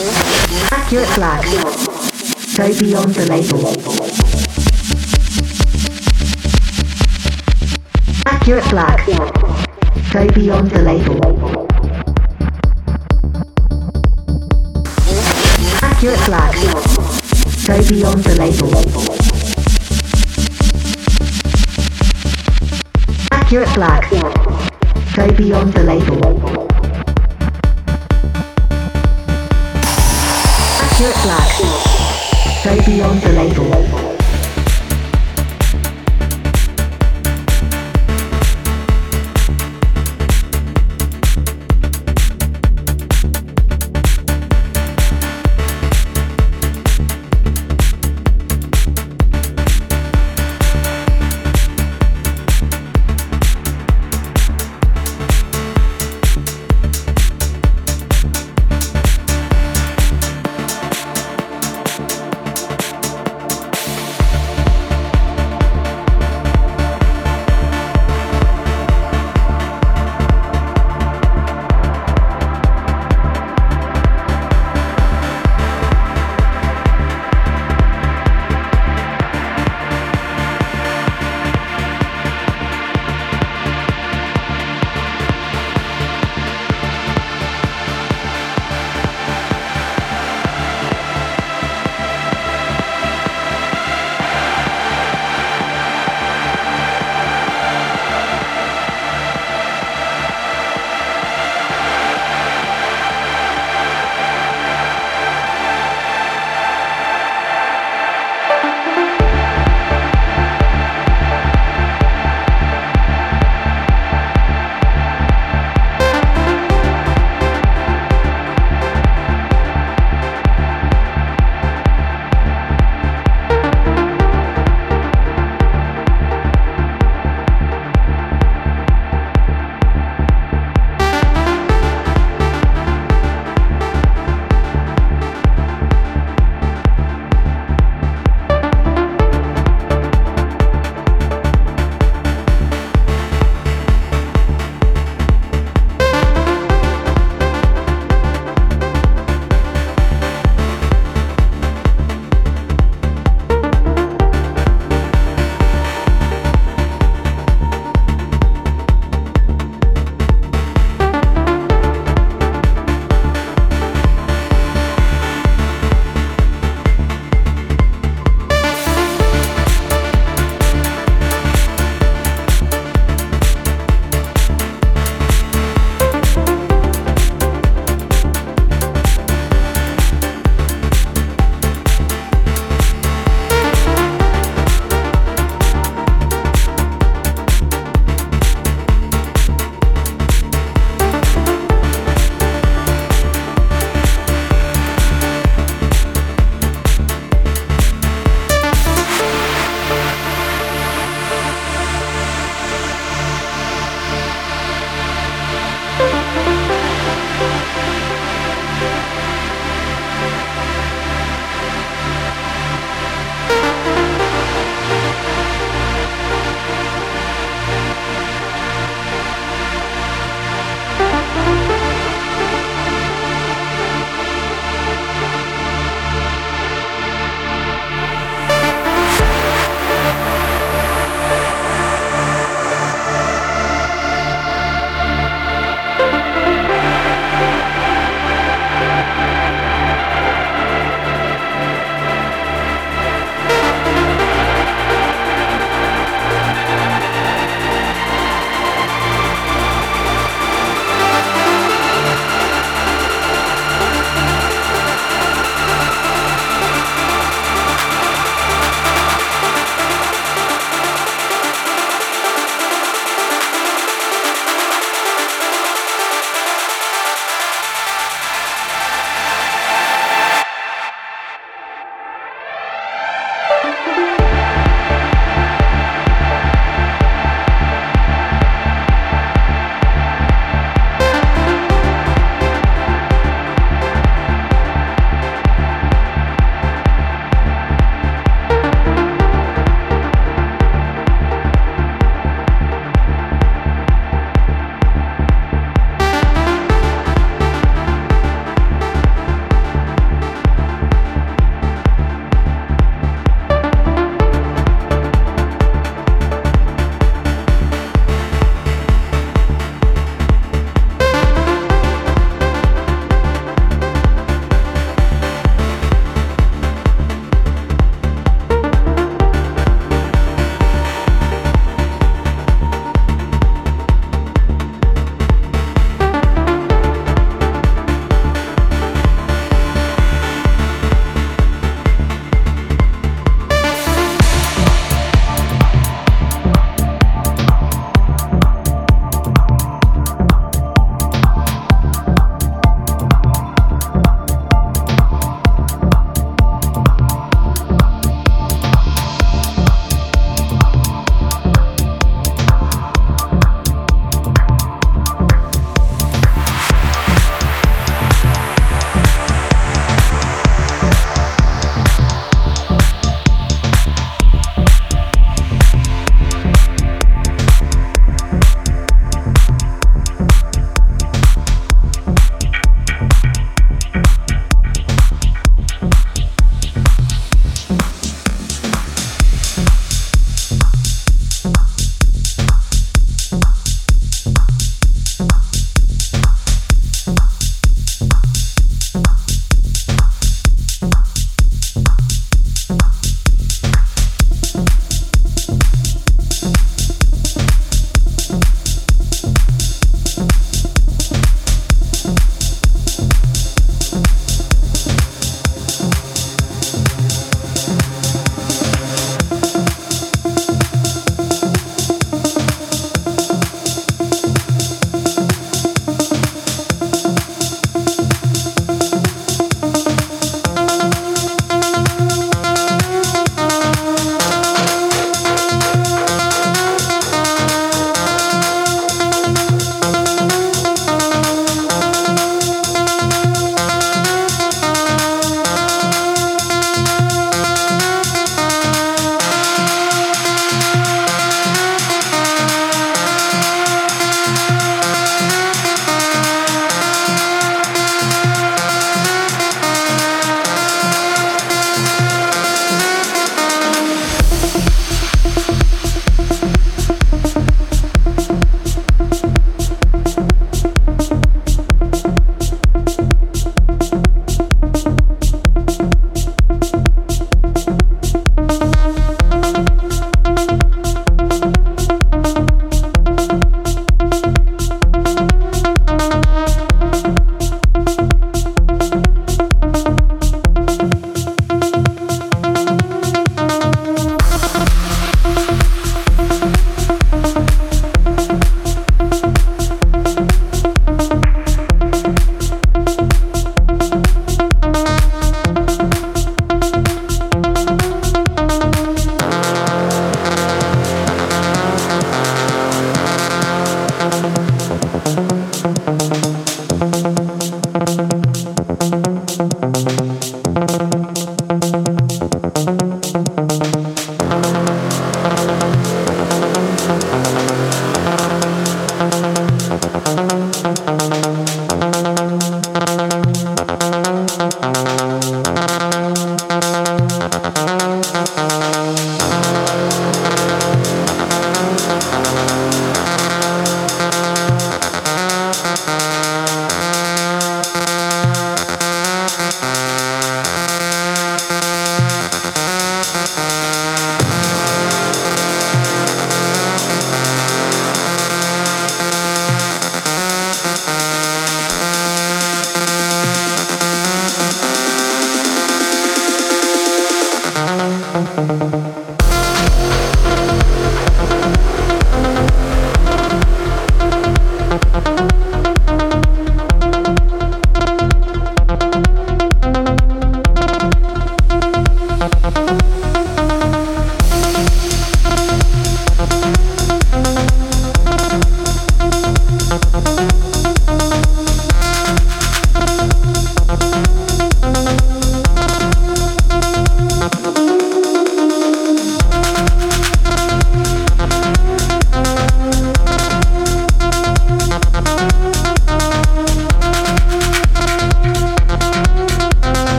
Accurate Black. Go beyond the label. Accurate Black. Go beyond the label. Accurate Black. Go beyond the label. Accurate Black. Go beyond the label. Black. Go beyond the label.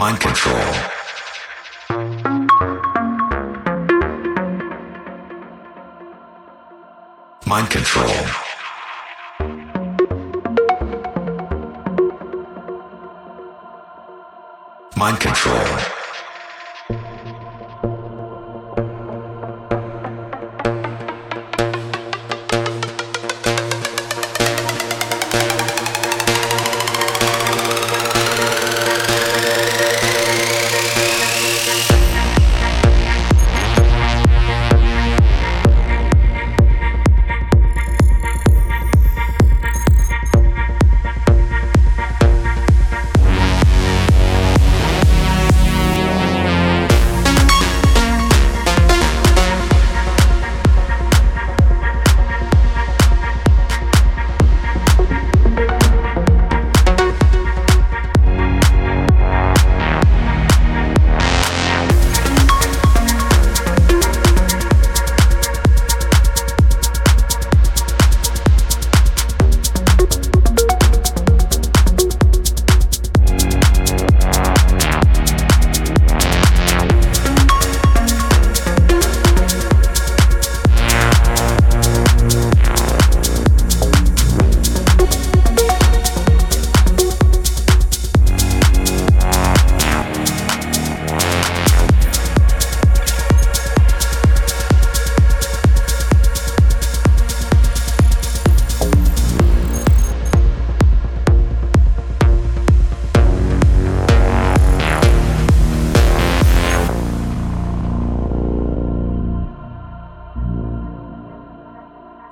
Mind control. Mind control. Mind control.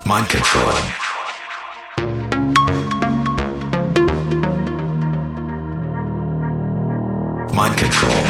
Mind control. Mind control.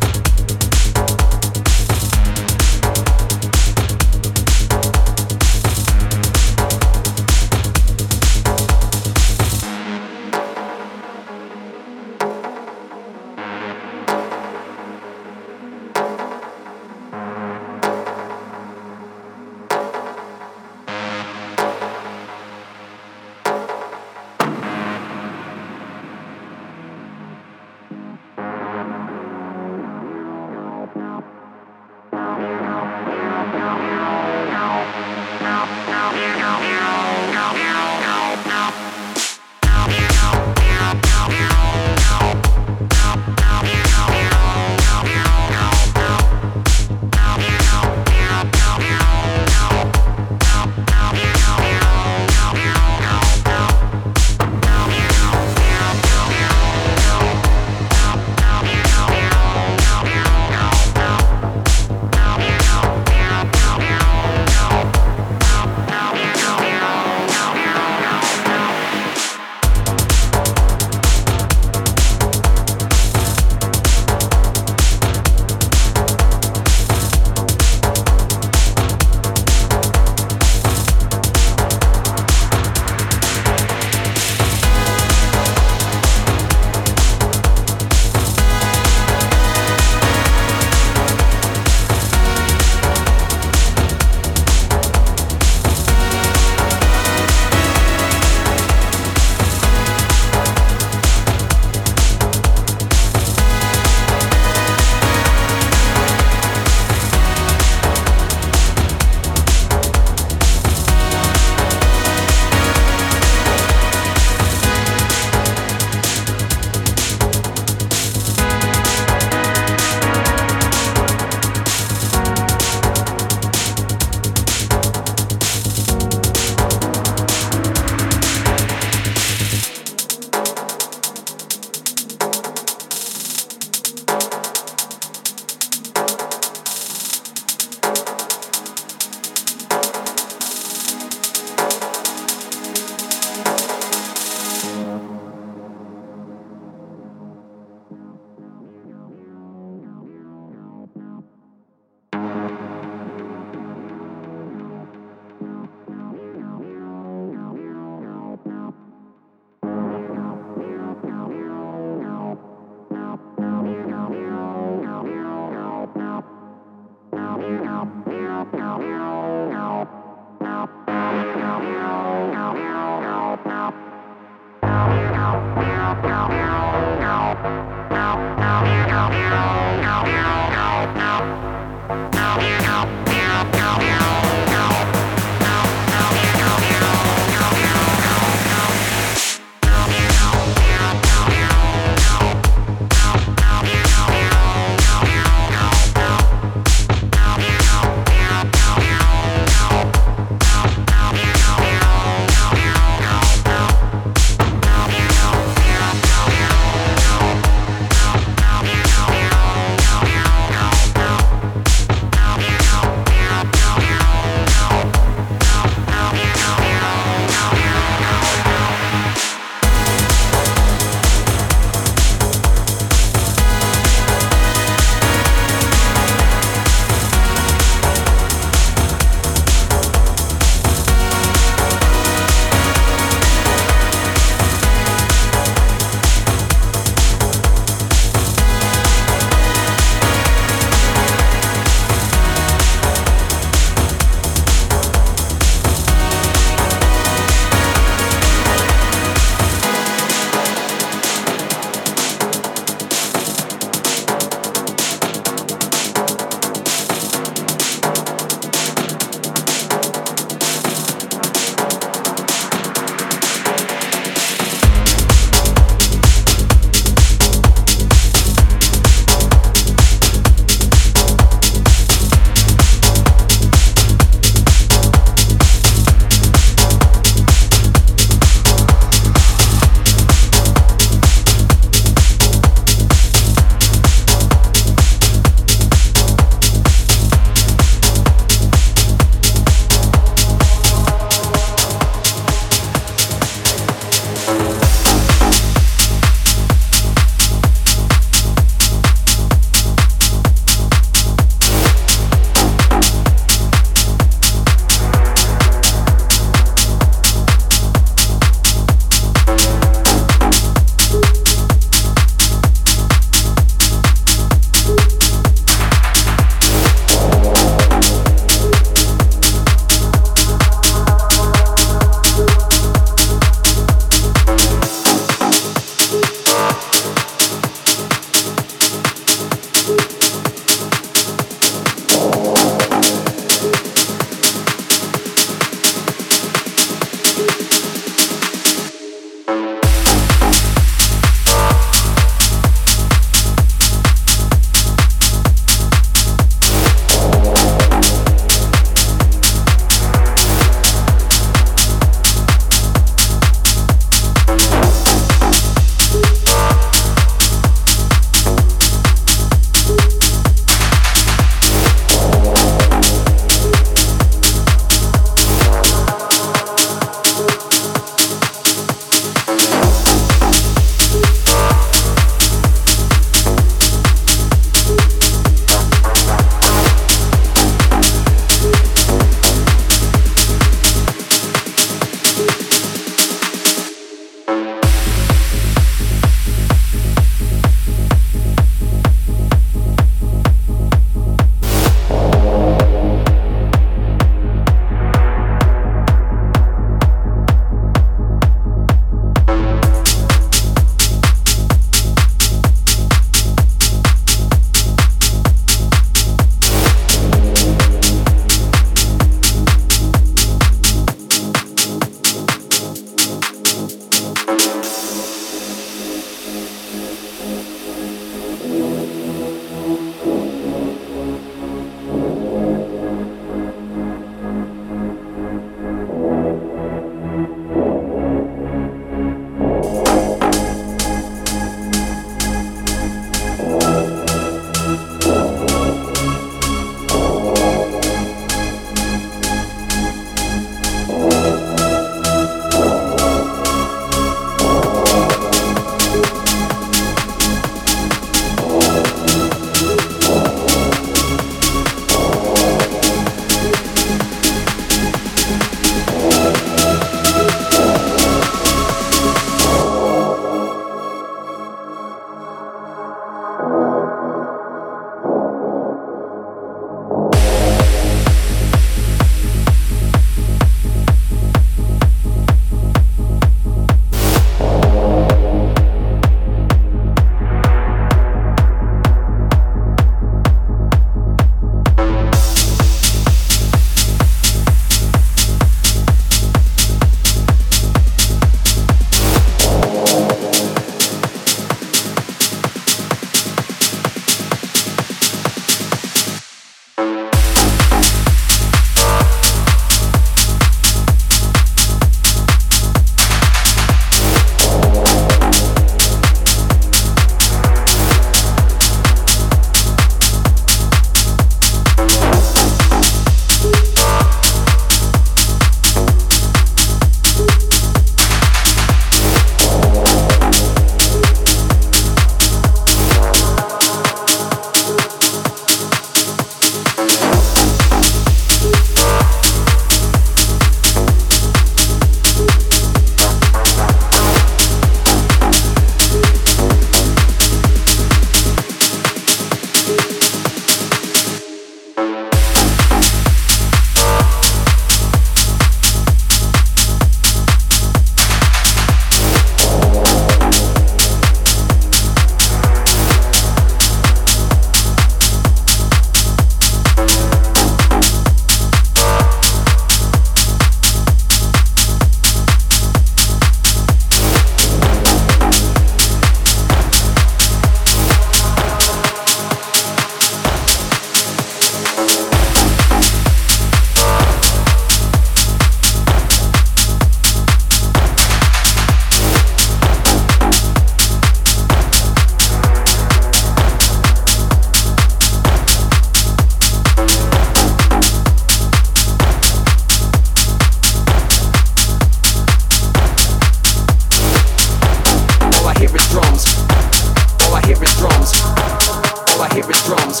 Drums.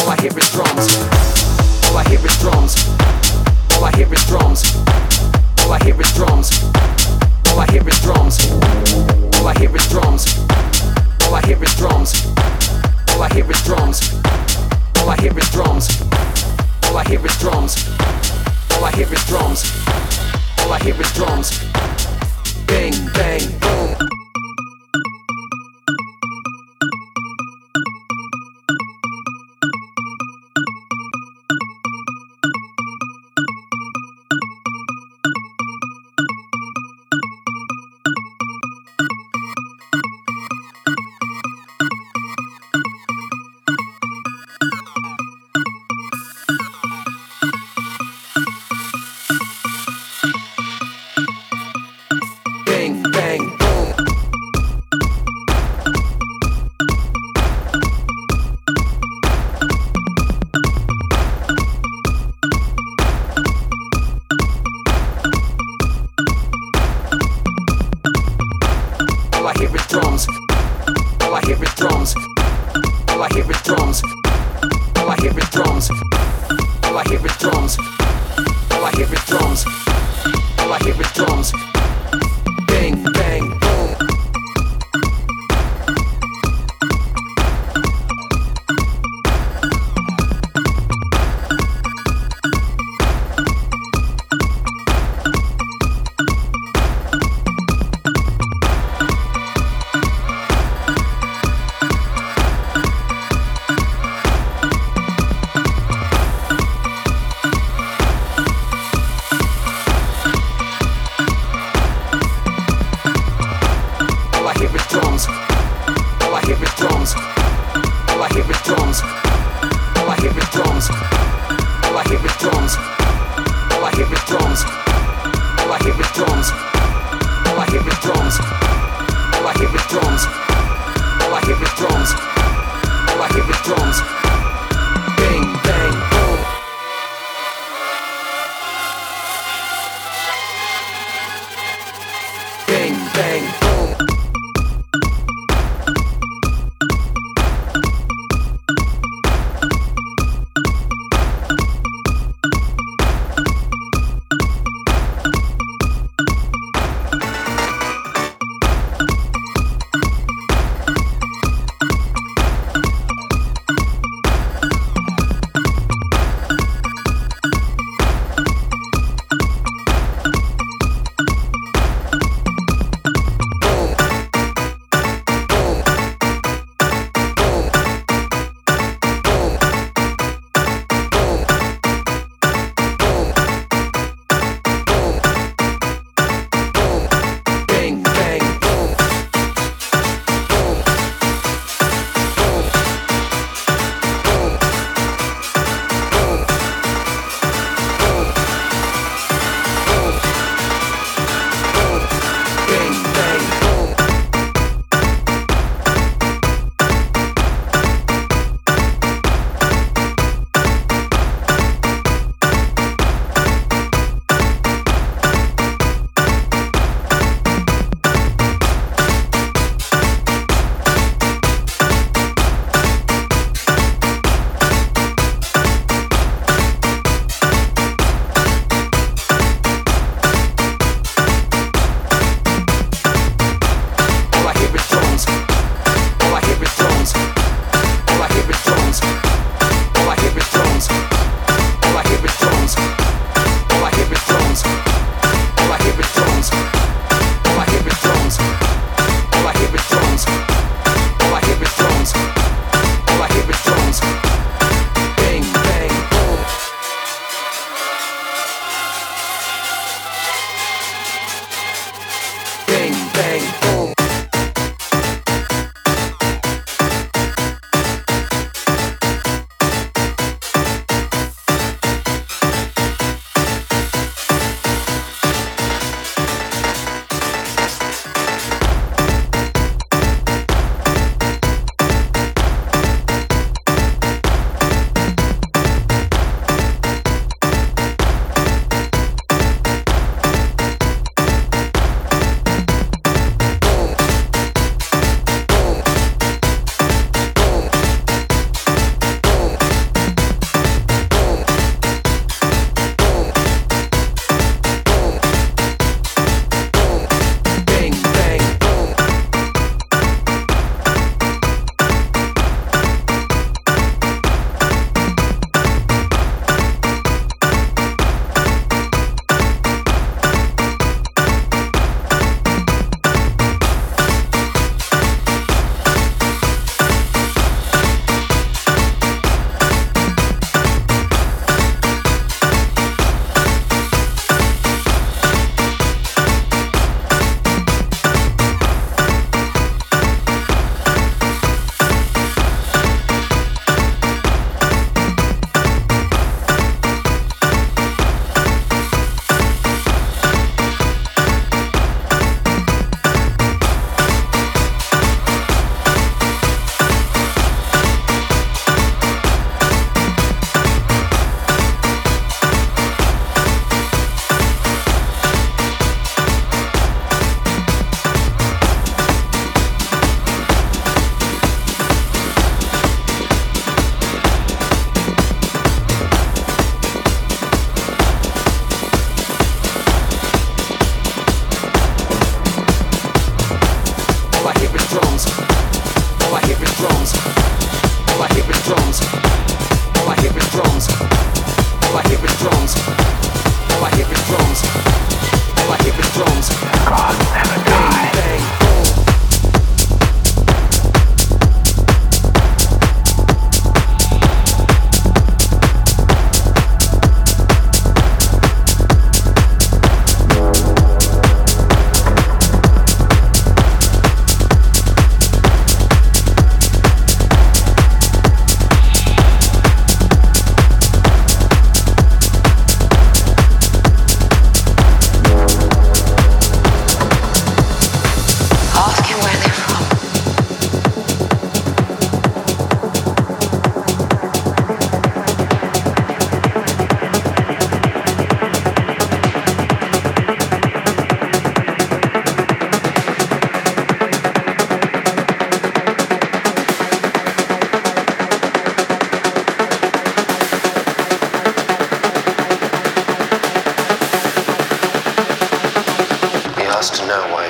All I hear is drums. All I hear is drums. All I hear is drums. All I hear is drums. All I hear is drums. All I hear is drums. All I hear is drums. All I hear is drums. All I hear is drums. All I hear is drums. All I hear is drums. All I hear is drums. Bang, bang, boom. to know why